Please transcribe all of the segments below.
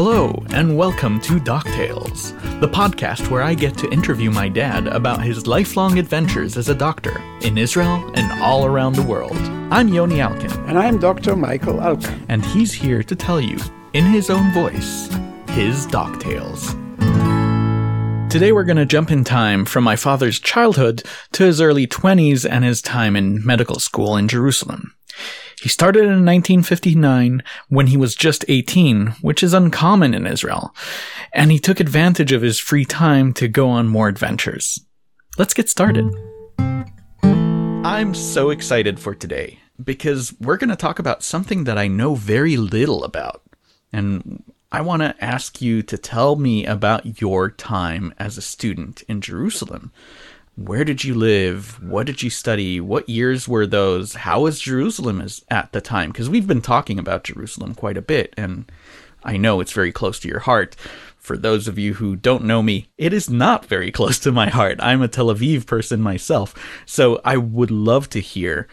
Hello, and welcome to Doc Tales, the podcast where I get to interview my dad about his lifelong adventures as a doctor in Israel and all around the world. I'm Yoni Alkan, And I'm Dr. Michael Alkan. and he's here to tell you, in his own voice, his Doc Tales. Today we're going to jump in time from my father's childhood to his early 20s and his time in medical school in Jerusalem. He started in 1959 when he was just 18, which is uncommon in Israel, and he took advantage of his free time to go on more adventures. Let's get started. I'm so excited for today because we're going to talk about something that I know very little about. And I want to ask you to tell me about your time as a student in Jerusalem. Where did you live? What did you study? What years were those? How was Jerusalem as, at the time? Because we've been talking about Jerusalem quite a bit, and I know it's very close to your heart. For those of you who don't know me, it is not very close to my heart. I'm a Tel Aviv person myself, so I would love to hear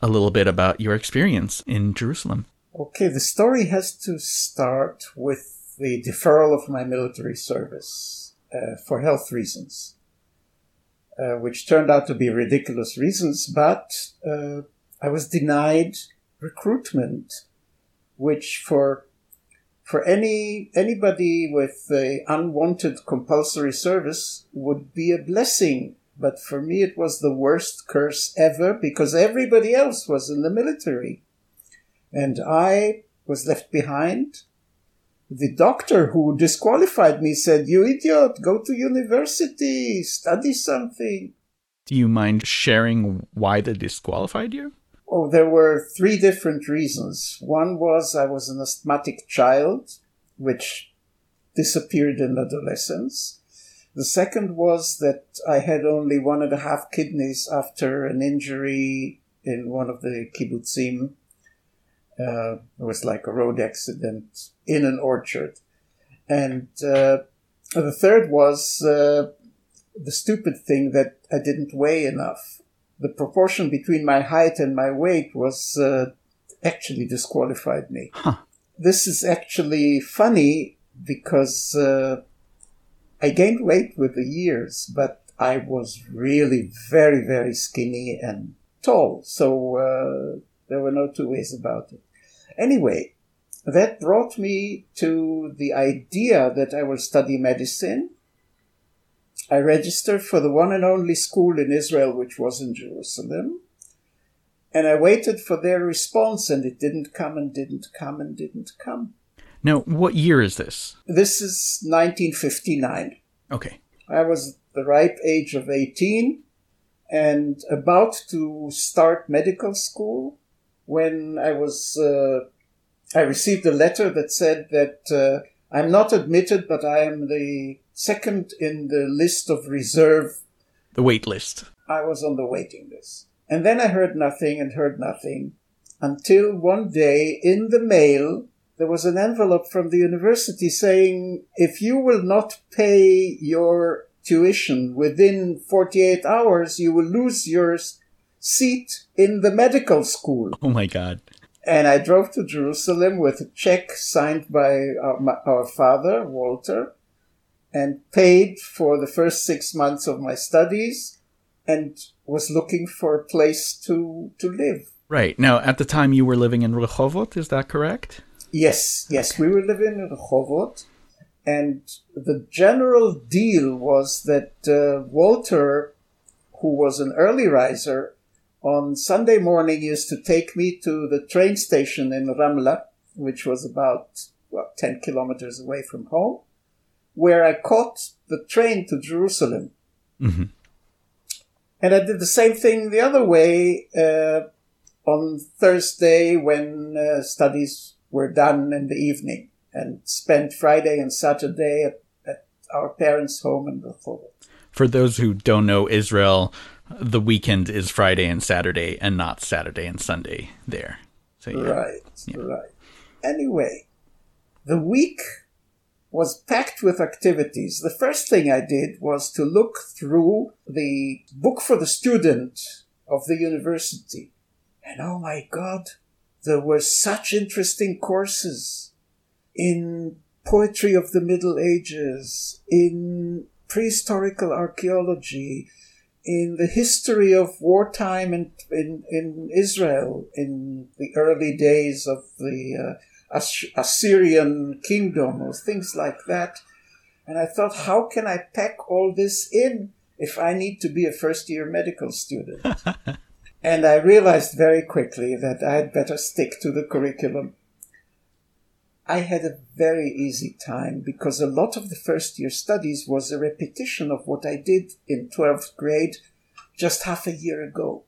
a little bit about your experience in Jerusalem. Okay, the story has to start with the deferral of my military service uh, for health reasons, uh, which turned out to be ridiculous reasons, but uh, I was denied recruitment, which for for any anybody with a unwanted compulsory service would be a blessing but for me it was the worst curse ever because everybody else was in the military and I was left behind. The doctor who disqualified me said, You idiot, go to university, study something. Do you mind sharing why they disqualified you? Oh, there were three different reasons. One was I was an asthmatic child, which disappeared in adolescence. The second was that I had only one and a half kidneys after an injury in one of the kibbutzim uh, it was like a road accident in an orchard. And uh, the third was uh, the stupid thing that I didn't weigh enough. The proportion between my height and my weight was uh, actually disqualified me. Huh. This is actually funny because uh, I gained weight with the years, but I was really very, very skinny and tall. So uh, there were no two ways about it. Anyway, that brought me to the idea that I will study medicine. I registered for the one and only school in Israel, which was in Jerusalem. And I waited for their response, and it didn't come and didn't come and didn't come. Now, what year is this? This is 1959. Okay. I was the ripe age of 18 and about to start medical school when I was, uh, I received a letter that said that uh, I'm not admitted, but I am the second in the list of reserve. The wait list. I was on the waiting list. And then I heard nothing and heard nothing until one day in the mail, there was an envelope from the university saying, if you will not pay your tuition within 48 hours, you will lose your seat in the medical school. Oh my god. And I drove to Jerusalem with a check signed by our, my, our father, Walter, and paid for the first six months of my studies and was looking for a place to, to live. Right. Now, at the time you were living in Rehovot, is that correct? Yes, yes, we were living in Rehovot. And the general deal was that uh, Walter, who was an early riser, on Sunday morning used to take me to the train station in Ramla, which was about well, 10 kilometers away from home, where I caught the train to Jerusalem. Mm-hmm. And I did the same thing the other way uh, on Thursday when uh, studies were done in the evening and spent Friday and Saturday at, at our parents' home in Rehovot. For those who don't know Israel, the weekend is Friday and Saturday and not Saturday and Sunday there. So yeah. Right, Yeah. right. Anyway, the week was packed with activities. The first thing I did was to look through the book for the student of the university. And oh my God, there were such interesting courses in poetry of the Middle Ages, in prehistorical archaeology, in the history of wartime in, in, in Israel, in the early days of the uh, Assyrian kingdom, or things like that. And I thought, how can I pack all this in if I need to be a first year medical student? and I realized very quickly that I had better stick to the curriculum I had a very easy time because a lot of the first year studies was a repetition of what I did in 12th grade just half a year ago.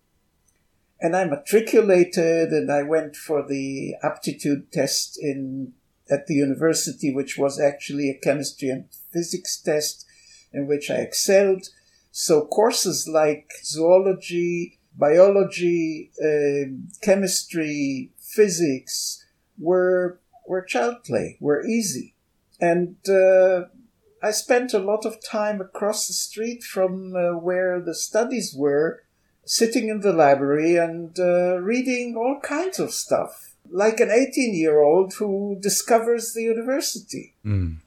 And I matriculated and I went for the aptitude test in at the university, which was actually a chemistry and physics test in which I excelled. So courses like zoology, biology, uh, chemistry, physics were were child play, were easy. And uh, I spent a lot of time across the street from uh, where the studies were, sitting in the library and uh, reading all kinds of stuff, like an 18 year old who discovers the university. Mm.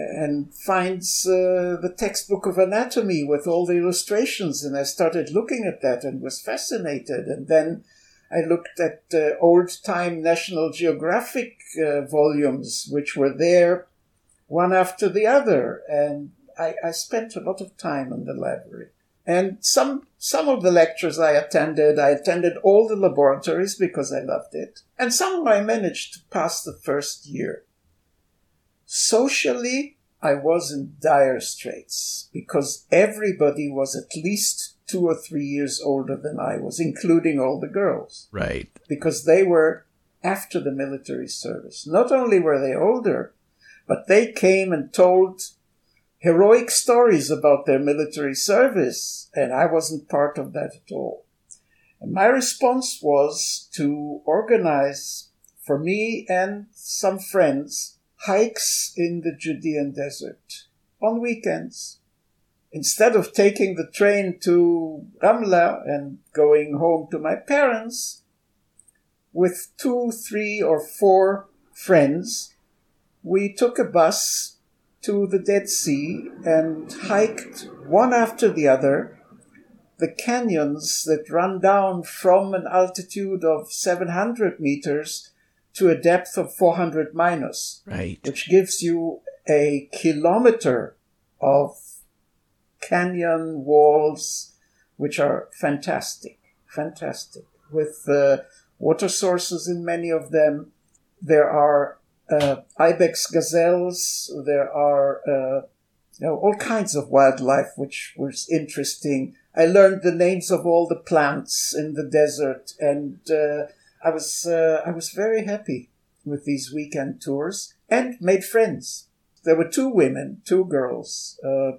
And finds uh, the textbook of anatomy with all the illustrations, and I started looking at that and was fascinated. And then I looked at uh, old time National Geographic uh, volumes, which were there one after the other. And I, I, spent a lot of time in the library. And some, some of the lectures I attended, I attended all the laboratories because I loved it. And somehow I managed to pass the first year. Socially, I was in dire straits because everybody was at least two or three years older than I was, including all the girls. Right. Because they were after the military service. Not only were they older, but they came and told heroic stories about their military service, and I wasn't part of that at all. And my response was to organize for me and some friends hikes in the Judean desert on weekends instead of taking the train to Ramla and going home to my parents, with two, three, or four friends, we took a bus to the Dead Sea and hiked one after the other the canyons that run down from an altitude of 700 meters to a depth of 400 minus. Right. Which gives you a kilometer of canyon walls, which are fantastic, fantastic, with uh, water sources in many of them. There are uh, ibex gazelles. There are uh, you know, all kinds of wildlife, which was interesting. I learned the names of all the plants in the desert, and uh, I was uh, I was very happy with these weekend tours and made friends. There were two women, two girls, uh,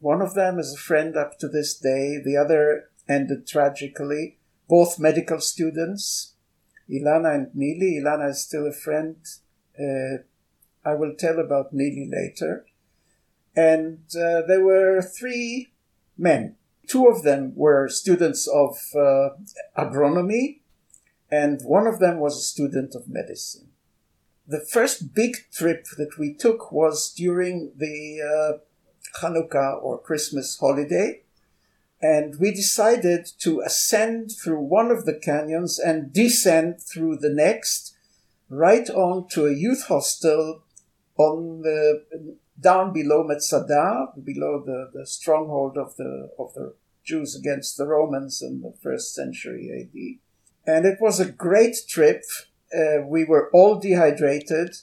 one of them is a friend up to this day. The other ended tragically. Both medical students, Ilana and Nili. Ilana is still a friend. Uh, I will tell about Nili later. And uh, there were three men. Two of them were students of uh, agronomy, and one of them was a student of medicine. The first big trip that we took was during the uh, Hanukkah or Christmas holiday. And we decided to ascend through one of the canyons and descend through the next, right on to a youth hostel on the down below Metzada, below the, the stronghold of the of the Jews against the Romans in the first century AD. And it was a great trip. Uh, we were all dehydrated,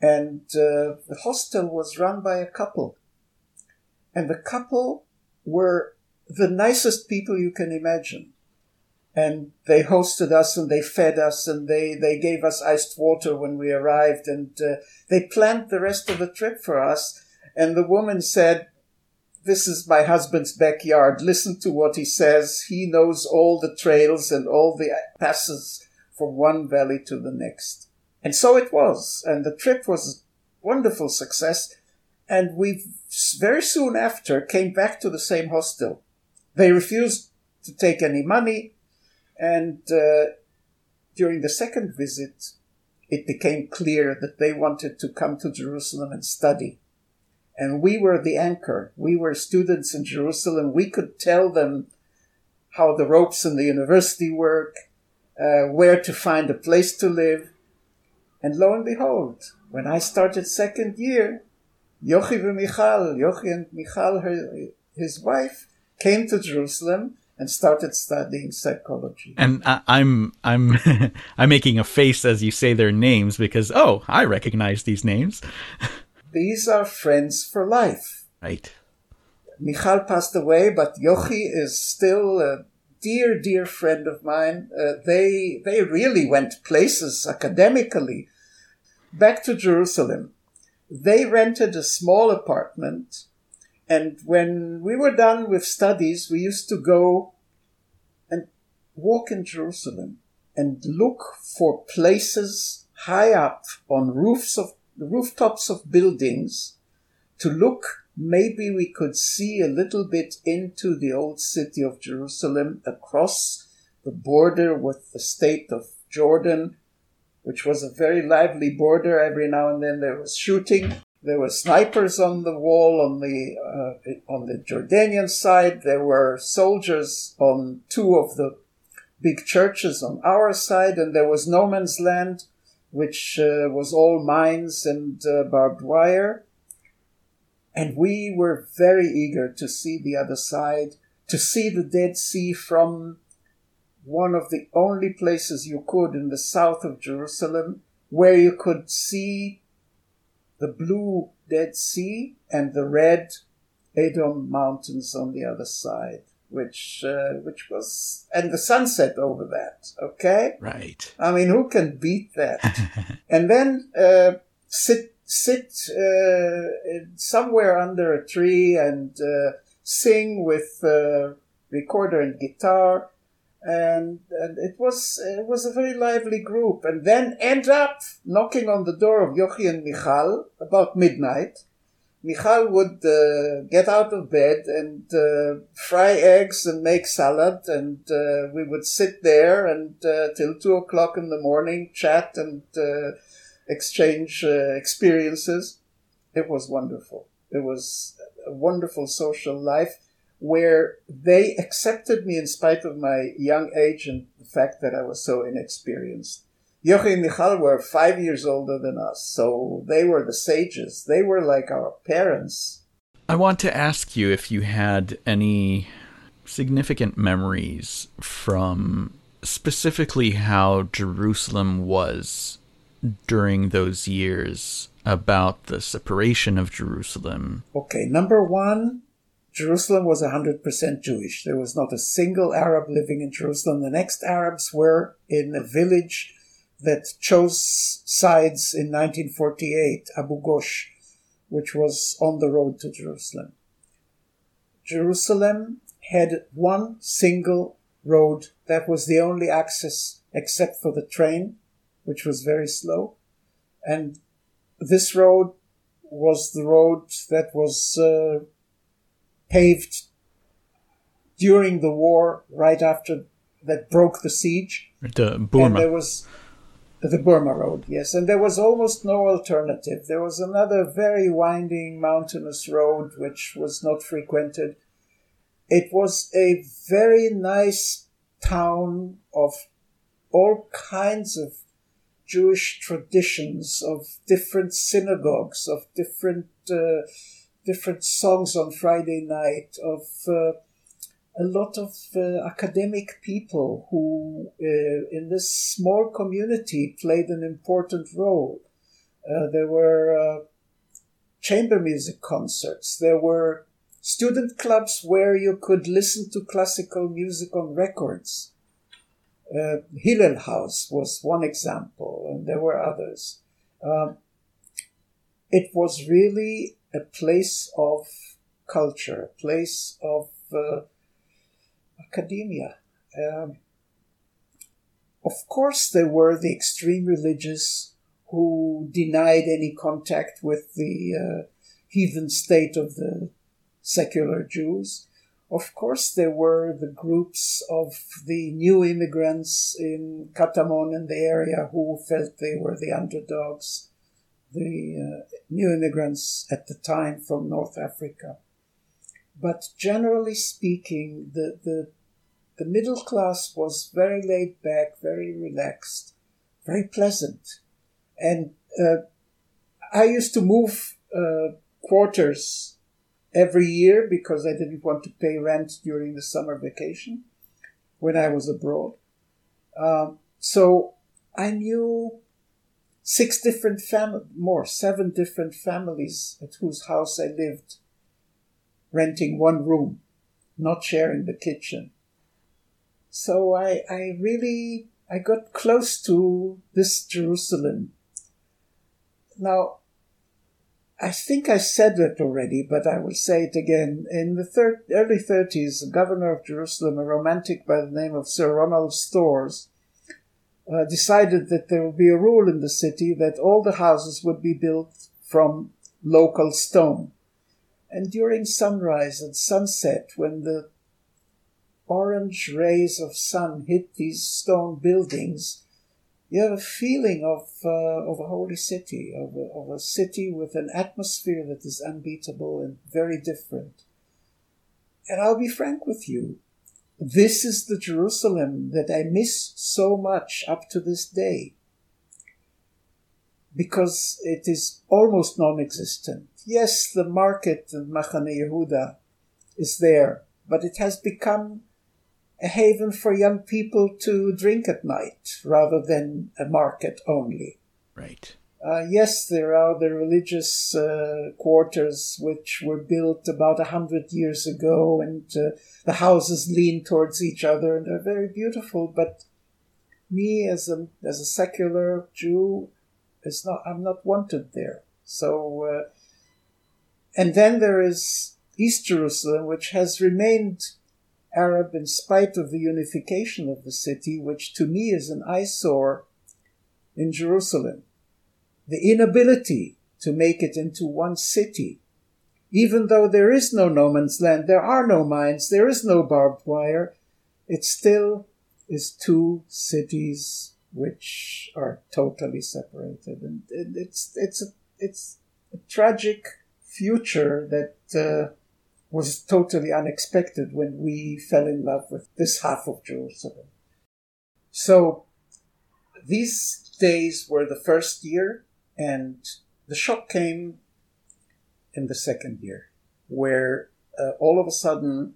and uh, the hostel was run by a couple and the couple were the nicest people you can imagine. And they hosted us and they fed us and they, they gave us iced water when we arrived and uh, they planned the rest of the trip for us. And the woman said, this is my husband's backyard. Listen to what he says. He knows all the trails and all the passes from one valley to the next. And so it was. And the trip was a wonderful success. And we very soon after came back to the same hostel. They refused to take any money, and uh, during the second visit, it became clear that they wanted to come to Jerusalem and study. And we were the anchor. We were students in Jerusalem. We could tell them how the ropes in the university work, uh, where to find a place to live. And lo and behold, when I started second year, Yochi and Michal, Yochi and Michal, her, his wife, came to Jerusalem and started studying psychology. And I, I'm I'm I'm making a face as you say their names because oh, I recognize these names. These are friends for life. Right. Michal passed away, but Yochi is still a dear, dear friend of mine. Uh, they they really went places academically. Back to Jerusalem, they rented a small apartment, and when we were done with studies, we used to go and walk in Jerusalem and look for places high up on roofs of rooftops of buildings to look maybe we could see a little bit into the old city of Jerusalem across the border with the state of Jordan, which was a very lively border. Every now and then there was shooting. There were snipers on the wall on the uh, on the Jordanian side. There were soldiers on two of the big churches on our side, and there was no man's land which uh, was all mines and uh, barbed wire. And we were very eager to see the other side, to see the Dead Sea from one of the only places you could in the south of Jerusalem, where you could see the blue Dead Sea and the red Edom Mountains on the other side which uh, which was and the sunset over that. Okay, right. I mean, who can beat that? and then uh, sit sit uh, somewhere under a tree and uh, sing with uh, recorder and guitar. And, and it was it was a very lively group, and then end up knocking on the door of Yochi and Michal about midnight, Michal would uh, get out of bed and uh, fry eggs and make salad, and uh, we would sit there and uh, till two o'clock in the morning chat and uh, exchange uh, experiences. It was wonderful. It was a wonderful social life where they accepted me in spite of my young age and the fact that I was so inexperienced. Yochi and Michal were five years older than us, so they were the sages. They were like our parents. I want to ask you if you had any significant memories from specifically how Jerusalem was during those years about the separation of Jerusalem. Okay, number one, Jerusalem was 100% Jewish. There was not a single Arab living in Jerusalem. The next Arabs were in a village that chose sides in 1948, Abu Ghosh, which was on the road to Jerusalem. Jerusalem had one single road that was the only access except for the train, which was very slow. And this road was the road that was uh, paved during the war, right after that broke the siege. The Burma. And there was the Burma Road, yes. And there was almost no alternative. There was another very winding mountainous road which was not frequented. It was a very nice town of all kinds of Jewish traditions, of different synagogues, of different uh, different songs on Friday night, of uh, a lot of uh, academic people who, uh, in this small community, played an important role. Uh, there were uh, chamber music concerts. There were student clubs where you could listen to classical music on records. Uh, Hillel House was one example, and there were others. Um, it was really a place of culture, a place of uh, academia. Um, of course, there were the extreme religious who denied any contact with the uh, heathen state of the secular Jews. Of course, there were the groups of the new immigrants in Katamon and the area who felt they were the underdogs, the uh, new immigrants at the time from North Africa. But generally speaking, the, the, the middle class was very laid back, very relaxed, very pleasant. And uh, I used to move uh, quarters every year because I didn't want to pay rent during the summer vacation when I was abroad. Um, so I knew six different families, more, seven different families at whose house I lived, renting one room, not sharing the kitchen. So I, I really, I got close to this Jerusalem. Now, I think I said it already, but I will say it again. In the thir- early 30s, the governor of Jerusalem, a romantic by the name of Sir Ronald Storrs, uh, decided that there would be a rule in the city that all the houses would be built from local stone. And during sunrise and sunset, when the orange rays of sun hit these stone buildings, you have a feeling of uh, of a holy city, of a, of a city with an atmosphere that is unbeatable and very different. And I'll be frank with you, this is the Jerusalem that I miss so much up to this day. Because it is almost non-existent. Yes, the market in Machane Yehuda is there, but it has become a haven for young people to drink at night rather than a market only. Right. Uh, yes, there are the religious uh, quarters which were built about a hundred years ago, and uh, the houses lean towards each other, and they're very beautiful. But me, as a as a secular Jew, is not I'm not wanted there. So, uh, and then there is East Jerusalem, which has remained Arab in spite of the unification of the city, which to me is an eyesore in Jerusalem. The inability to make it into one city. Even though there is no no man's land, there are no mines, there is no barbed wire, it still is two cities which are totally separated. And it's, it's, a, it's a tragic future that uh, was totally unexpected when we fell in love with this half of Jerusalem. So these days were the first year, and the shock came in the second year, where uh, all of a sudden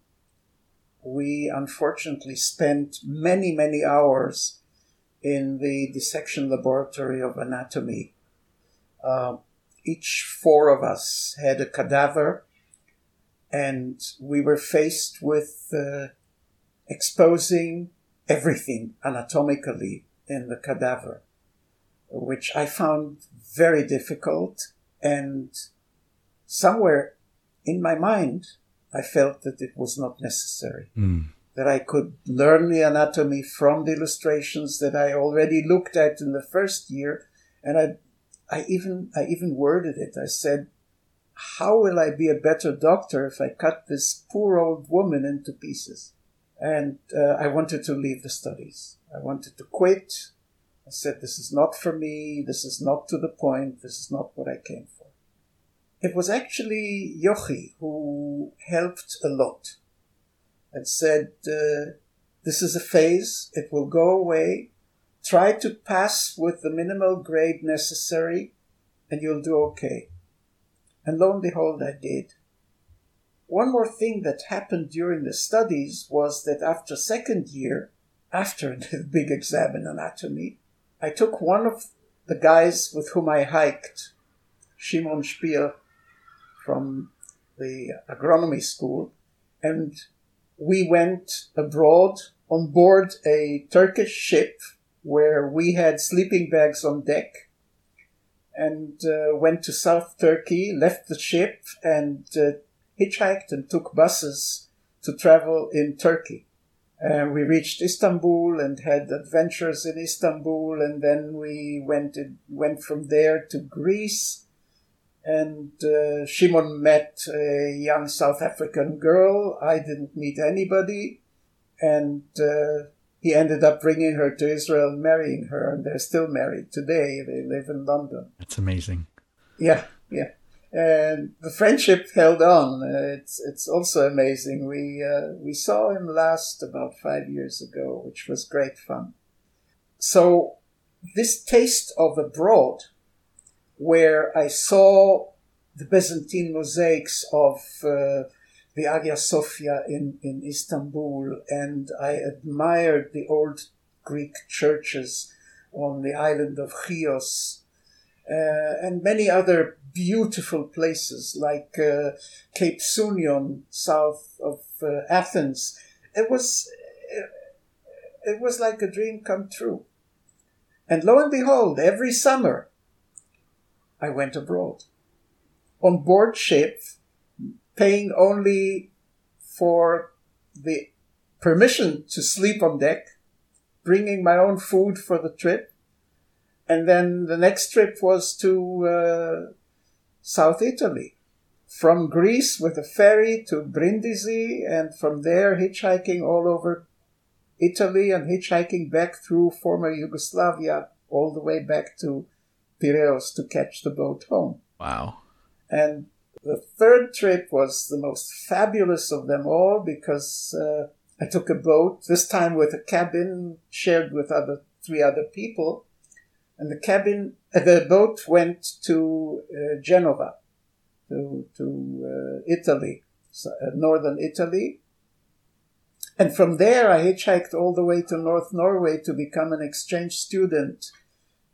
we unfortunately spent many, many hours in the dissection laboratory of anatomy. Uh, each four of us had a cadaver and we were faced with uh, exposing everything anatomically in the cadaver, which I found very difficult. And somewhere in my mind, I felt that it was not necessary. Mm. That I could learn the anatomy from the illustrations that I already looked at in the first year. And I, I even, I even worded it. I said, how will I be a better doctor if I cut this poor old woman into pieces? And uh, I wanted to leave the studies. I wanted to quit. I said, this is not for me. This is not to the point. This is not what I came for. It was actually Yochi who helped a lot and said, uh, this is a phase. It will go away. Try to pass with the minimal grade necessary and you'll do okay. And lo and behold, I did. One more thing that happened during the studies was that after second year, after the big exam in anatomy, I took one of the guys with whom I hiked, Shimon Spiel, from the agronomy school, and we went abroad on board a Turkish ship where we had sleeping bags on deck and uh, went to South Turkey, left the ship, and uh, hitchhiked and took buses to travel in Turkey. And we reached Istanbul and had adventures in Istanbul, and then we went in, went from there to Greece, And uh, Shimon met a young South African girl. I didn't meet anybody. And uh, he ended up bringing her to Israel and marrying her. And they're still married today. They live in London. That's amazing. Yeah, yeah. And the friendship held on. It's it's also amazing. We uh, we saw him last about five years ago, which was great fun. So this taste of abroad, where I saw the Byzantine mosaics of uh, the Hagia Sophia in, in Istanbul, and I admired the old Greek churches on the island of Chios, uh, and many other beautiful places like uh, Cape Sunion, south of uh, Athens. It was it, it was like a dream come true. And lo and behold, every summer I went abroad on board ship, paying only for the permission to sleep on deck, bringing my own food for the trip. And then the next trip was to uh, South Italy. From Greece with a ferry to Brindisi, and from there hitchhiking all over Italy and hitchhiking back through former Yugoslavia all the way back to Piraeus to catch the boat home. Wow. And the third trip was the most fabulous of them all because uh, I took a boat, this time with a cabin shared with other three other people. And the cabin, the boat went to uh, Genova, to, to uh, Italy, so, uh, northern Italy. And from there, I hitchhiked all the way to North Norway to become an exchange student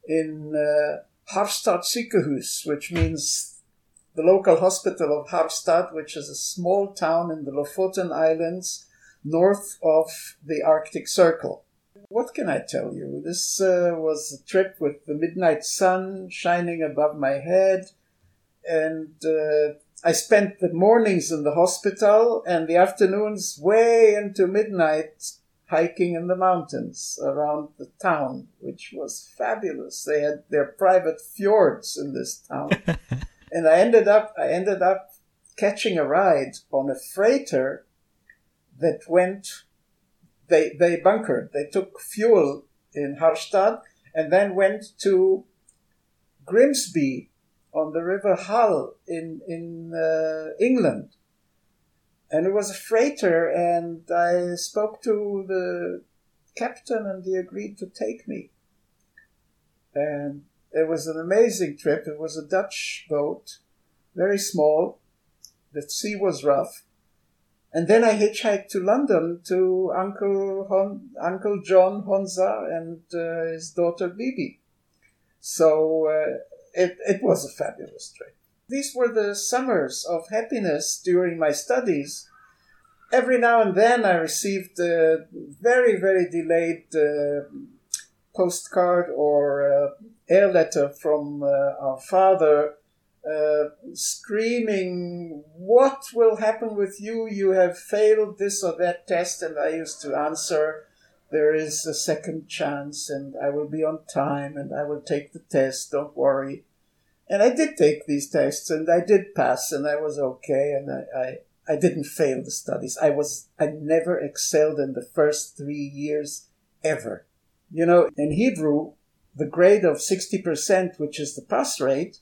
in uh, Harstad Sykehus, which means the local hospital of Harstad, which is a small town in the Lofoten Islands north of the Arctic Circle. What can I tell you? This uh, was a trip with the midnight sun shining above my head, and uh, I spent the mornings in the hospital and the afternoons way into midnight hiking in the mountains around the town, which was fabulous. They had their private fjords in this town. and I ended up I ended up catching a ride on a freighter that went they they bunkered. They took fuel in Harstad and then went to Grimsby on the River Hull in in uh, England, and it was a freighter. And I spoke to the captain, and he agreed to take me. And it was an amazing trip. It was a Dutch boat, very small. The sea was rough. And then I hitchhiked to London to Uncle Hon- Uncle John Honza and uh, his daughter Bibi. So uh, it, it was a fabulous trip. These were the summers of happiness during my studies. Every now and then I received a very, very delayed uh, postcard or uh, air letter from uh, our father uh, screaming, What will happen with you? You have failed this or that test. And I used to answer, There is a second chance, and I will be on time, and I will take the test. Don't worry. And I did take these tests and I did pass and I was okay and I, I, I didn't fail the studies. I was, I never excelled in the first three years ever. You know, in Hebrew, the grade of 60%, which is the pass rate,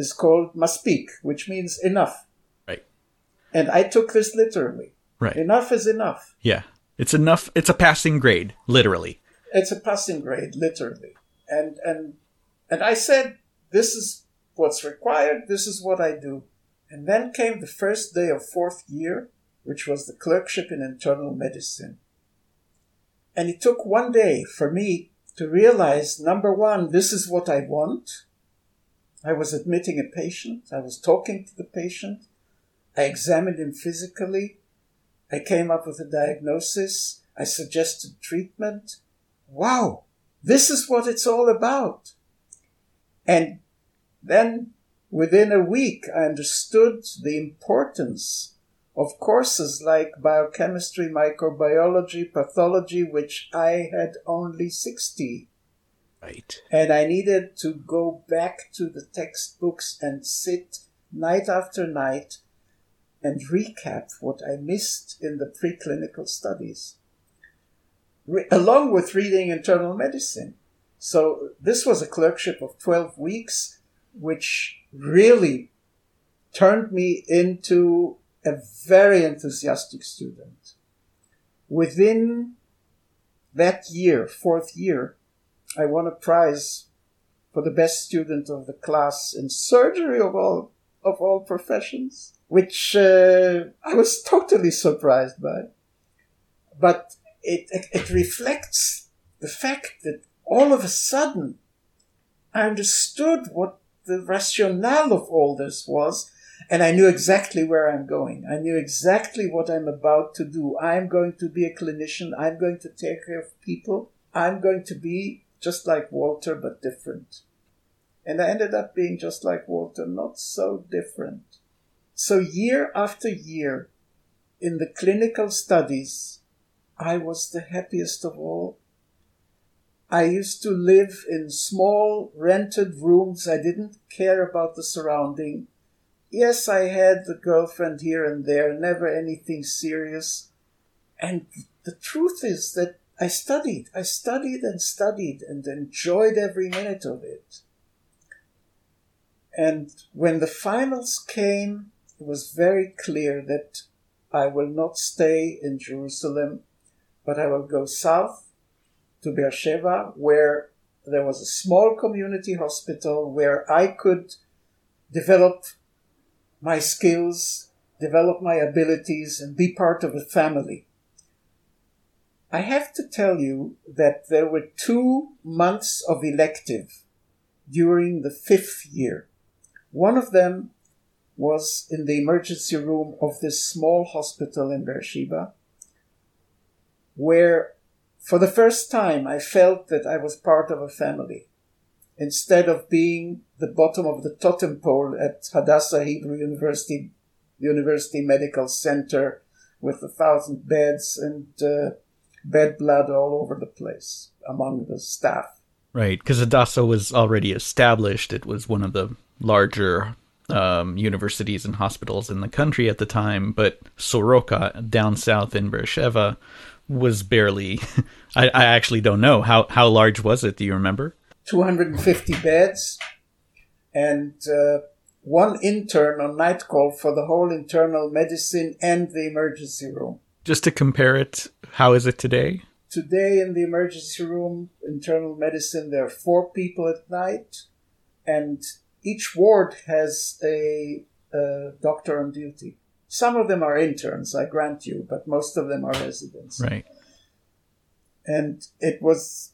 is called maspik, which means enough. Right. And I took this literally. Right. Enough is enough. Yeah. It's enough. It's a passing grade, literally. It's a passing grade, literally. And, and, and I said, this is what's required, this is what I do. And then came the first day of fourth year, which was the clerkship in internal medicine. And it took one day for me to realize number one, this is what I want. I was admitting a patient, I was talking to the patient, I examined him physically, I came up with a diagnosis, I suggested treatment. Wow, this is what it's all about. And then, within a week, I understood the importance of courses like biochemistry, microbiology, pathology, which I had only 60. Right. And I needed to go back to the textbooks and sit night after night and recap what I missed in the preclinical studies, Re- along with reading internal medicine. So this was a clerkship of 12 weeks, which really turned me into a very enthusiastic student. Within that year, fourth year, I won a prize for the best student of the class in surgery of all of all professions, which uh, I was totally surprised by. But it, it, it reflects the fact that all of a sudden I understood what the rationale of all this was, and I knew exactly where I'm going. I knew exactly what I'm about to do. I'm going to be a clinician. I'm going to take care of people. I'm going to be just like Walter, but different. And I ended up being just like Walter, not so different. So year after year, in the clinical studies, I was the happiest of all. I used to live in small rented rooms. I didn't care about the surrounding. Yes, I had the girlfriend here and there, never anything serious. And the truth is that I studied. I studied and studied and enjoyed every minute of it. And when the finals came, it was very clear that I will not stay in Jerusalem, but I will go south to Beersheba, where there was a small community hospital where I could develop my skills, develop my abilities, and be part of a family. I have to tell you that there were two months of elective during the fifth year. One of them was in the emergency room of this small hospital in Beersheba, where for the first time I felt that I was part of a family. Instead of being the bottom of the totem pole at Hadassah Hebrew University, University Medical Center with a thousand beds and uh, bed blood all over the place among the staff. Right, because Hadassah was already established. It was one of the larger um, universities and hospitals in the country at the time, but Soroka down south in Beersheba was barely. I, I actually don't know how how large was it. Do you remember? 250 beds, and uh, one intern on night call for the whole internal medicine and the emergency room. Just to compare it, how is it today? Today in the emergency room, internal medicine, there are four people at night, and each ward has a, a doctor on duty. Some of them are interns, I grant you, but most of them are residents. Right. And it was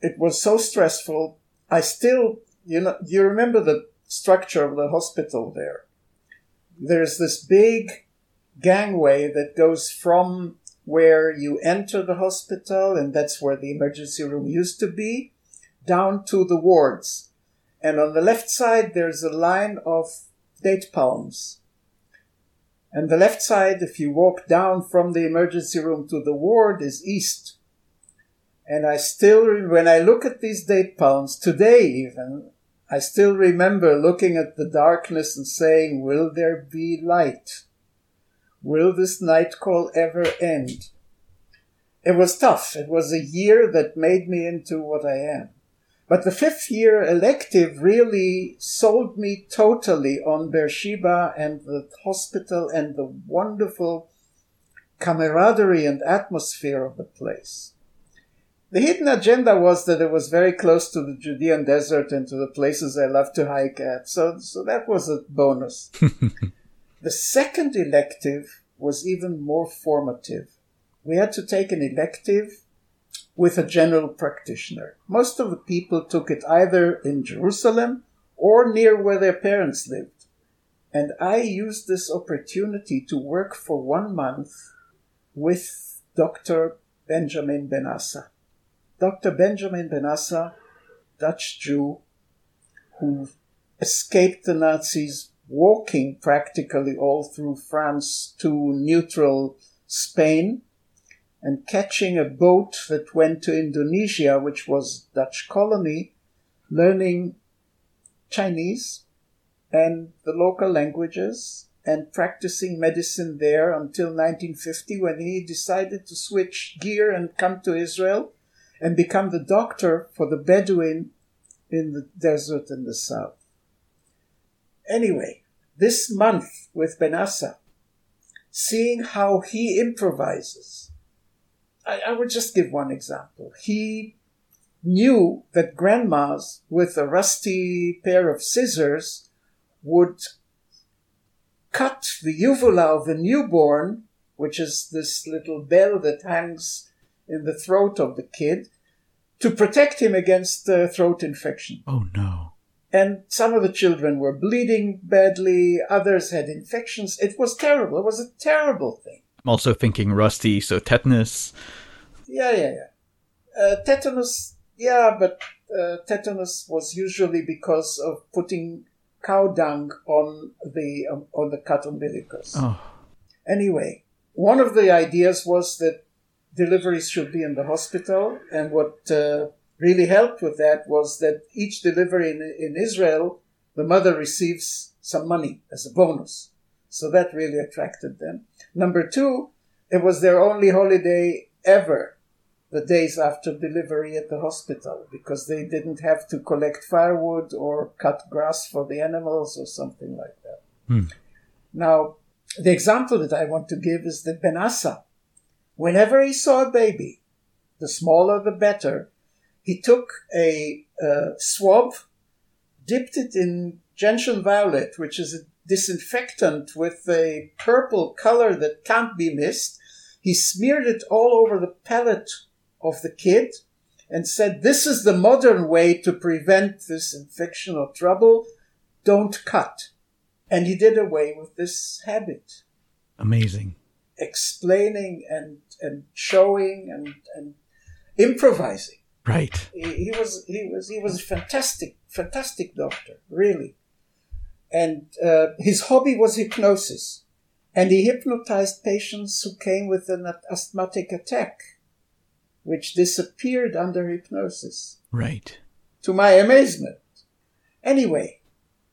it was so stressful. I still, you know, you remember the structure of the hospital there. There's this big gangway that goes from where you enter the hospital, and that's where the emergency room used to be, down to the wards. And on the left side, there's a line of date palms. And the left side, if you walk down from the emergency room to the ward, is east. And I still, when I look at these date palms, today even, I still remember looking at the darkness and saying, Will there be light? Will this night call ever end? It was tough. It was a year that made me into what I am. But the fifth year elective really sold me totally on Beersheba and the hospital and the wonderful camaraderie and atmosphere of the place. The hidden agenda was that it was very close to the Judean desert and to the places I love to hike at. So, so that was a bonus. the second elective was even more formative. We had to take an elective with a general practitioner. Most of the people took it either in Jerusalem or near where their parents lived. And I used this opportunity to work for one month with Dr. Benjamin Benassa. Dr. Benjamin Benassa, Dutch Jew, who escaped the Nazis walking practically all through France to neutral Spain and catching a boat that went to Indonesia, which was Dutch colony, learning Chinese and the local languages and practicing medicine there until 1950 when he decided to switch gear and come to Israel and become the doctor for the Bedouin in the desert in the south. Anyway, this month with Benassa, seeing how he improvises, I, I would just give one example. He knew that grandmas with a rusty pair of scissors would cut the uvula of the newborn, which is this little bell that hangs in the throat of the kid, to protect him against uh, throat infection. Oh no. And some of the children were bleeding badly, others had infections. It was terrible. It was a terrible thing. I'm also thinking rusty, so tetanus. Yeah, yeah, yeah. Uh, tetanus, yeah, but uh, tetanus was usually because of putting cow dung on the um, on the cut umbilicus. Oh. Anyway, one of the ideas was that deliveries should be in the hospital, and what uh, really helped with that was that each delivery in, in Israel, the mother receives some money as a bonus. So that really attracted them. Number two, it was their only holiday ever the days after delivery at the hospital because they didn't have to collect firewood or cut grass for the animals or something like that. Hmm. Now, the example that I want to give is that Benassa, whenever he saw a baby, the smaller the better, he took a uh, swab, dipped it in gentian violet, which is a disinfectant with a purple color that can't be missed. He smeared it all over the palate of the kid and said, This is the modern way to prevent this infection or trouble. Don't cut. And he did away with this habit. Amazing. Explaining and, and showing and, and improvising. Right. He, he was he was he was a fantastic fantastic doctor, really. And uh, his hobby was hypnosis, and he hypnotized patients who came with an asthmatic attack which disappeared under hypnosis. Right. To my amazement. Anyway,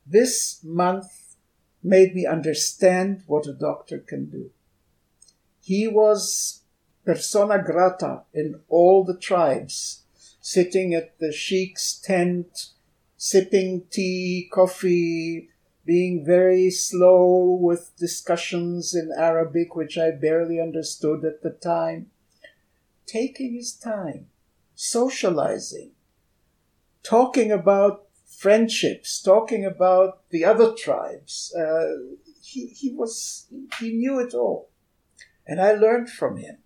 this month made me understand what a doctor can do. He was persona grata in all the tribes, sitting at the sheik's tent, sipping tea, coffee, being very slow with discussions in Arabic, which I barely understood at the time taking his time, socializing, talking about friendships, talking about the other tribes. Uh, he, he was, he knew it all. And I learned from him.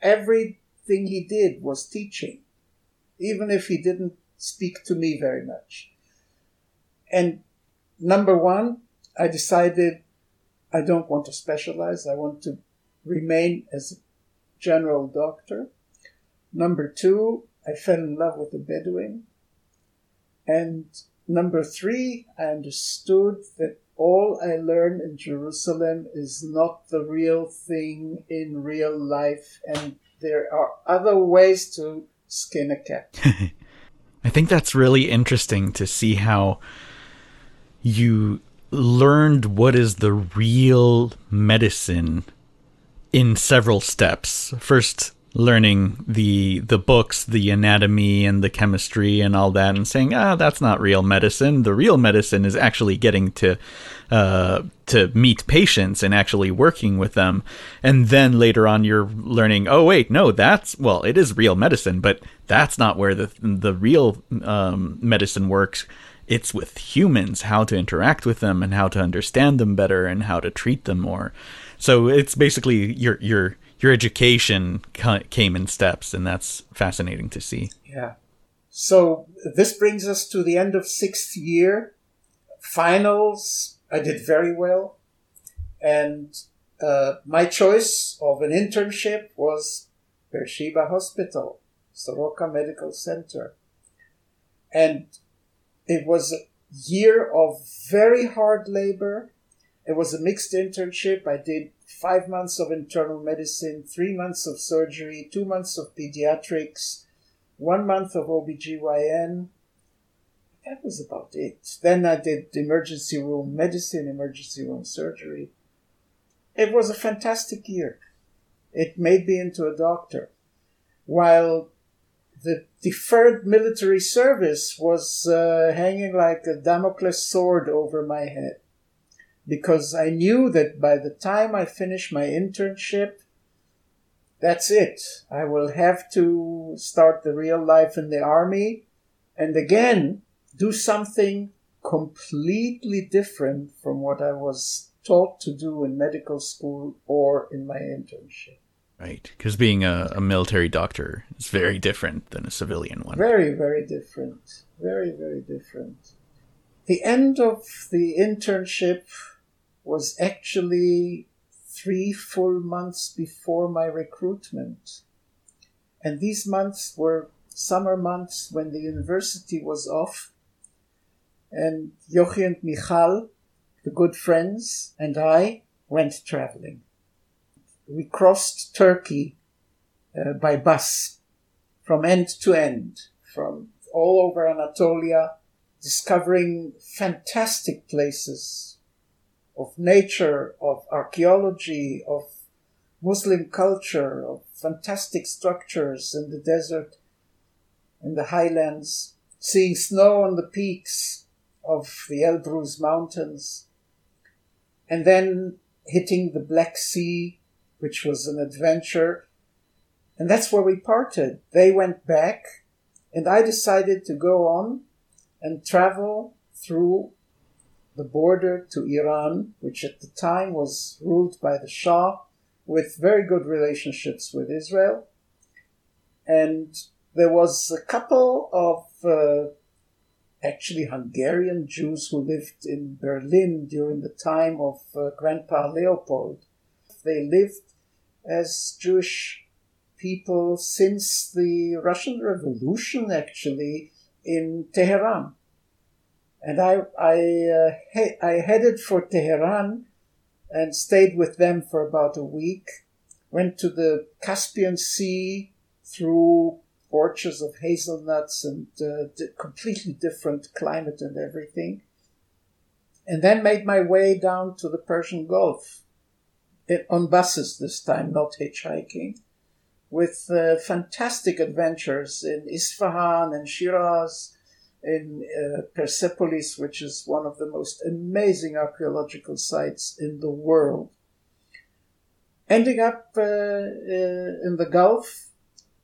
Everything he did was teaching, even if he didn't speak to me very much. And number one, I decided I don't want to specialize. I want to remain as a general doctor. Number two, I fell in love with the Bedouin. And number three, I understood that all I learned in Jerusalem is not the real thing in real life, and there are other ways to skin a cat. I think that's really interesting to see how you learned what is the real medicine in several steps. First, learning the the books, the anatomy and the chemistry and all that, and saying, ah, that's not real medicine. The real medicine is actually getting to uh, to meet patients and actually working with them. And then later on, you're learning, oh wait, no, that's well, it is real medicine, but that's not where the the real um, medicine works. It's with humans, how to interact with them and how to understand them better and how to treat them more. So it's basically your your your education came in steps, and that's fascinating to see. Yeah. So this brings us to the end of sixth year. Finals, I did very well, and uh, my choice of an internship was Beersheba Hospital, Soroka Medical Center, and it was a year of very hard labor it was a mixed internship. I did five months of internal medicine, three months of surgery, two months of pediatrics, one month of OBGYN. That was about it. Then I did emergency room medicine, emergency room surgery. It was a fantastic year. It made me into a doctor. While the deferred military service was uh, hanging like a Damocles sword over my head because I knew that by the time I finish my internship, that's it. I will have to start the real life in the army and again do something completely different from what I was taught to do in medical school or in my internship. Right, because being a, a, military doctor is very different than a civilian one. Very, very different. Very, very different. The end of the internship was actually three full months before my recruitment. And these months were summer months when the university was off. And Yochi and Michal, the good friends, and I went traveling. We crossed Turkey uh, by bus from end to end, from all over Anatolia, discovering fantastic places of nature, of archaeology, of Muslim culture, of fantastic structures in the desert, in the highlands, seeing snow on the peaks of the Elbrus Mountains, and then hitting the Black Sea, which was an adventure. And that's where we parted. They went back, and I decided to go on and travel through the border to Iran, which at the time was ruled by the Shah, with very good relationships with Israel. And there was a couple of uh, actually Hungarian Jews who lived in Berlin during the time of uh, Grandpa Leopold. They lived as Jewish people since the Russian Revolution, actually, in Tehran and I I uh, he- I headed for Tehran and stayed with them for about a week. Went to the Caspian Sea through orchards of hazelnuts and uh, completely different climate and everything. And then made my way down to the Persian Gulf it, on buses this time, not hitchhiking, with uh, fantastic adventures in Isfahan and Shiraz in uh, Persepolis, which is one of the most amazing archaeological sites in the world. Ending up uh, uh, in the Gulf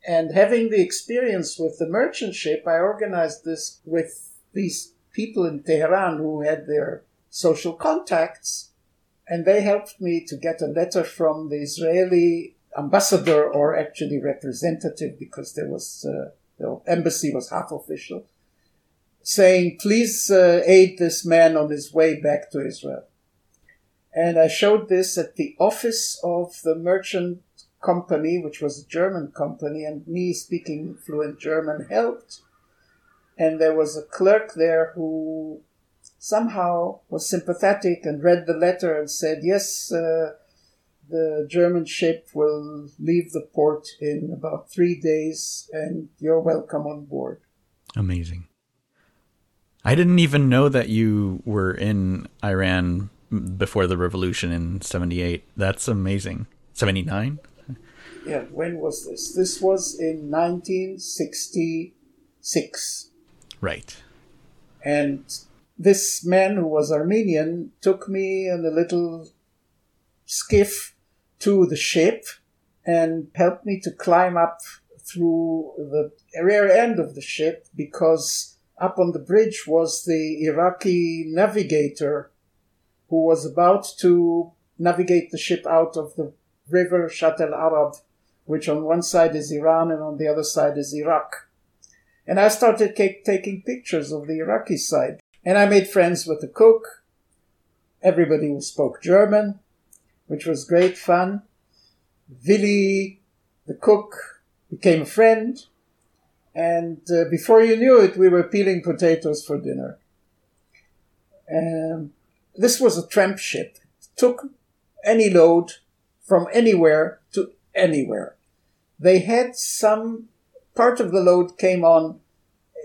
and having the experience with the merchant ship, I organized this with these people in Tehran who had their social contacts, and they helped me to get a letter from the Israeli ambassador, or actually representative, because there was uh, the embassy was half official saying, please uh, aid this man on his way back to Israel. And I showed this at the office of the merchant company, which was a German company, and me speaking fluent German helped. And there was a clerk there who somehow was sympathetic and read the letter and said, yes, uh, the German ship will leave the port in about three days and you're welcome on board. Amazing. I didn't even know that you were in Iran before the revolution in 78. That's amazing. 79? Yeah, when was this? This was in 1966. Right. And this man who was Armenian took me in a little skiff to the ship and helped me to climb up through the rear end of the ship because up on the bridge was the Iraqi navigator who was about to navigate the ship out of the river Shatt al Arab, which on one side is Iran and on the other side is Iraq. And I started taking pictures of the Iraqi side. And I made friends with the cook, everybody who spoke German, which was great fun. Willy, the cook, became a friend. And uh, before you knew it, we were peeling potatoes for dinner. And this was a tramp ship. It took any load from anywhere to anywhere. They had some part of the load came on,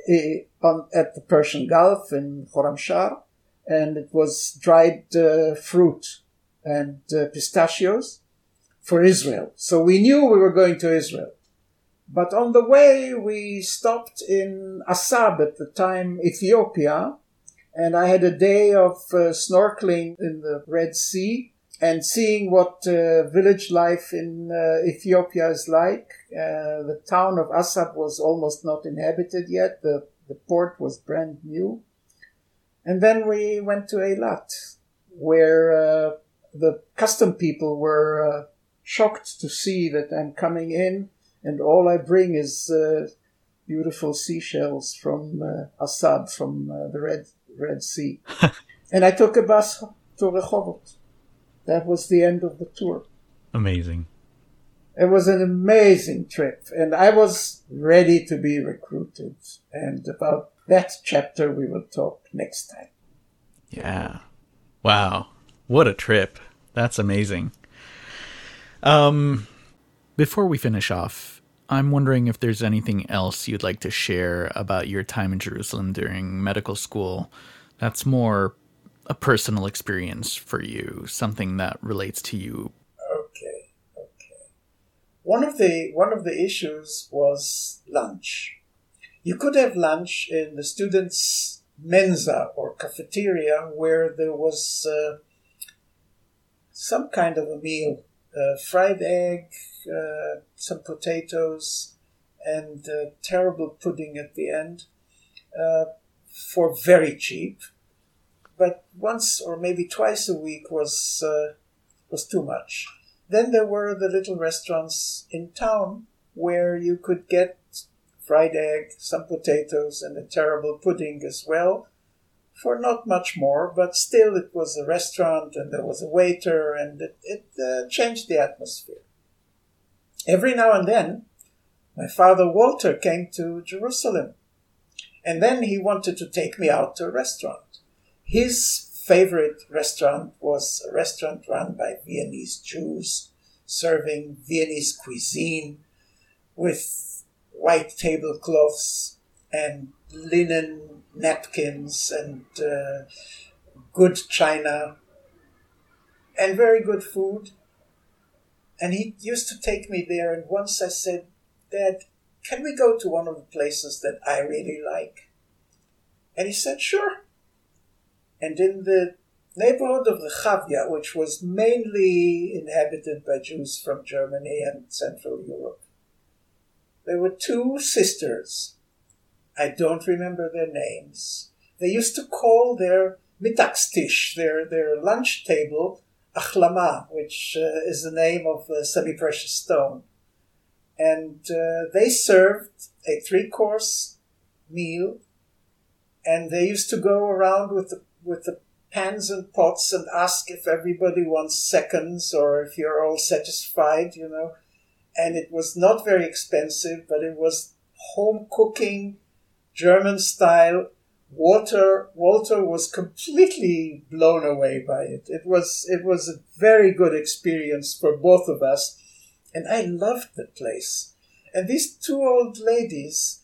uh, on at the Persian Gulf in Khorramshahr, and it was dried uh, fruit and uh, pistachios for Israel. So we knew we were going to Israel. But on the way, we stopped in Assab at the time, Ethiopia, and I had a day of uh, snorkeling in the Red Sea and seeing what uh, village life in uh, Ethiopia is like. Uh, the town of Assab was almost not inhabited yet. The, the port was brand new. And then we went to Eilat, where uh, the custom people were uh, shocked to see that I'm coming in and all I bring is uh, beautiful seashells from uh, Assab, from uh, the Red, Red Sea. and I took a bus to Rehovot. That was the end of the tour. Amazing. It was an amazing trip, and I was ready to be recruited. And about that chapter, we will talk next time. Yeah. Wow. What a trip. That's amazing. Um, before we finish off, I'm wondering if there's anything else you'd like to share about your time in Jerusalem during medical school that's more a personal experience for you, something that relates to you. Okay, okay. One of the one of the issues was lunch. You could have lunch in the students' mensa or cafeteria where there was uh, some kind of a meal fried egg, uh, some potatoes, and uh, terrible pudding at the end uh, for very cheap. But once or maybe twice a week was uh, was too much. Then there were the little restaurants in town where you could get fried egg, some potatoes, and a terrible pudding as well for not much more, but still it was a restaurant and there was a waiter and it, it uh, changed the atmosphere. Every now and then, my father Walter came to Jerusalem and then he wanted to take me out to a restaurant. His favorite restaurant was a restaurant run by Viennese Jews serving Viennese cuisine with white tablecloths and linen napkins and uh, good china and very good food. And he used to take me there. And once I said, Dad, can we go to one of the places that I really like? And he said, Sure. And in the neighborhood of the Chavia, which was mainly inhabited by Jews from Germany and Central Europe, there were two sisters I don't remember their names. They used to call their mittagstisch, their, their lunch table, achlama, which uh, is the name of a semi-precious stone. And uh, they served a three-course meal, and they used to go around with the, with the pans and pots and ask if everybody wants seconds or if you're all satisfied, you know. And it was not very expensive, but it was home cooking German style. Walter Walter was completely blown away by it. It was it was a very good experience for both of us, and I loved the place. And these two old ladies,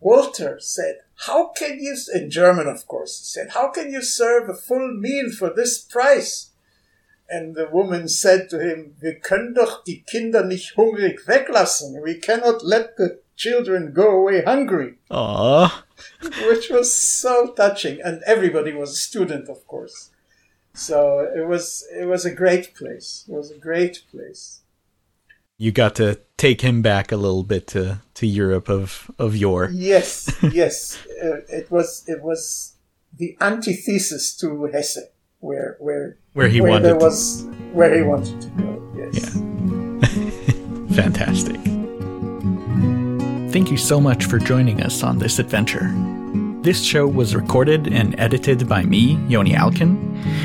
Walter said, "How can you?" In German, of course, he said, "How can you serve a full meal for this price?" And the woman said to him, "Wir können doch die Kinder nicht hungrig weglassen. We cannot let the children go away hungry. Aww. Which was so touching. And everybody was a student, of course. So it was it was a great place. It was a great place. You got to take him back a little bit to, to Europe of, of yore. Yes, yes. Uh, it was it was the antithesis to Hesse, where where where he where wanted was where he wanted to go. Yes. Yeah. Fantastic. Thank you so much for joining us on this adventure. This show was recorded and edited by me, Yoni Alkan,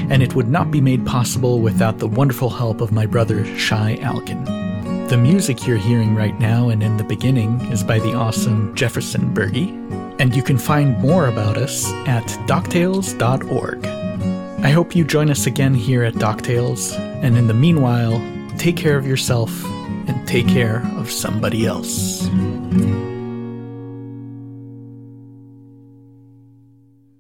and it would not be made possible without the wonderful help of my brother, Shai Alkan. The music you're hearing right now and in the beginning is by the awesome Jefferson Berge, and you can find more about us at doctales.org. I hope you join us again here at Doctales, and in the meanwhile, take care of yourself and take care of somebody else.